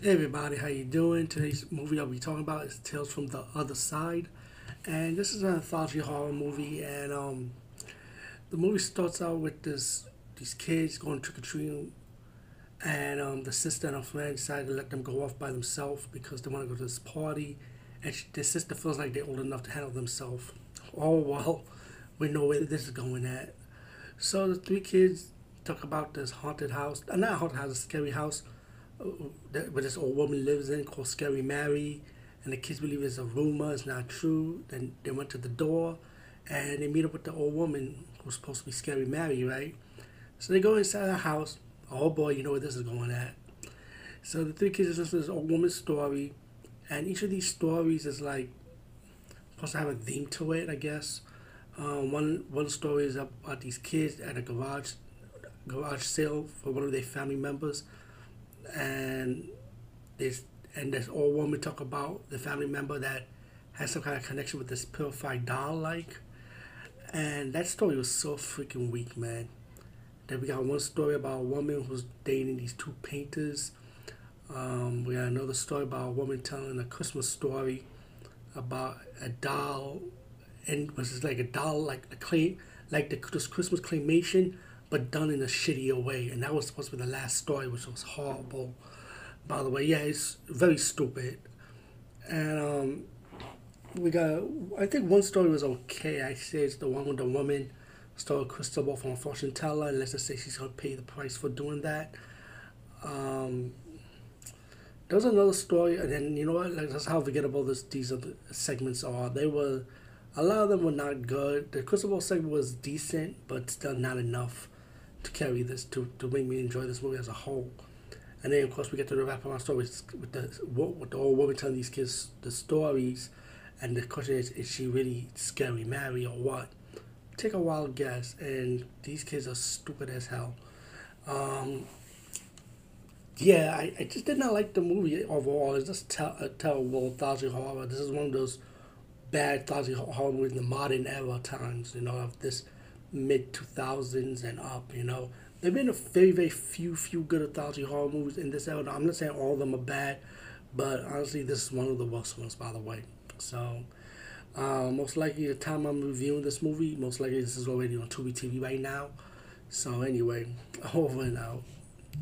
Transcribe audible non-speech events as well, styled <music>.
Hey everybody, how you doing? Today's movie I'll be talking about is Tales from the Other Side, and this is an anthology horror movie. And um, the movie starts out with this these kids going trick or treating, and um, the sister and her friend decide to let them go off by themselves because they want to go to this party, and she, their sister feels like they're old enough to handle themselves. Oh well, we know where this is going at. So the three kids talk about this haunted house, uh, not haunted house, a scary house that where this old woman lives in called Scary Mary, and the kids believe it's a rumor, it's not true. Then they went to the door, and they meet up with the old woman who's supposed to be Scary Mary, right? So they go inside the house. Oh boy, you know where this is going at. So the three kids listen to this old woman's story, and each of these stories is like supposed to have a theme to it, I guess. Um, one one story is about these kids at a garage garage sale for one of their family members and this and this old woman talk about the family member that has some kind of connection with this purified doll like and that story was so freaking weak man then we got one story about a woman who's dating these two painters. Um, we got another story about a woman telling a christmas story about a doll and was just like a doll like a clay like the this christmas claymation but done in a shittier way. And that was supposed to be the last story, which was horrible. By the way, yeah, it's very stupid. And um, we got, I think one story was okay. I say it's the one with the woman stole ball from a fortune teller, let's just say she's gonna pay the price for doing that. Um, there was another story, and then you know what? Like, that's how forgettable this these other segments are. They were, a lot of them were not good. The crystal ball segment was decent, but still not enough to carry this to, to make me enjoy this movie as a whole. And then of course we get to wrap up our stories with the with the old woman telling these kids the stories, and the question is, is she really scary Mary or what? Take a wild guess, and these kids are stupid as hell. Um, yeah, I, I just did not like the movie overall. It's just ter- a terrible anthology horror. This is one of those bad anthology horror movies in the modern era times, you know, of this mid 2000s and up, you know. There have been a very, very few, few good anthology horror movies in this era. I'm not saying all of them are bad, but honestly, this is one of the worst ones, by the way. So, uh, most likely the time I'm reviewing this movie, most likely this is already on Tubi TV right now. So, anyway, <laughs> over and out.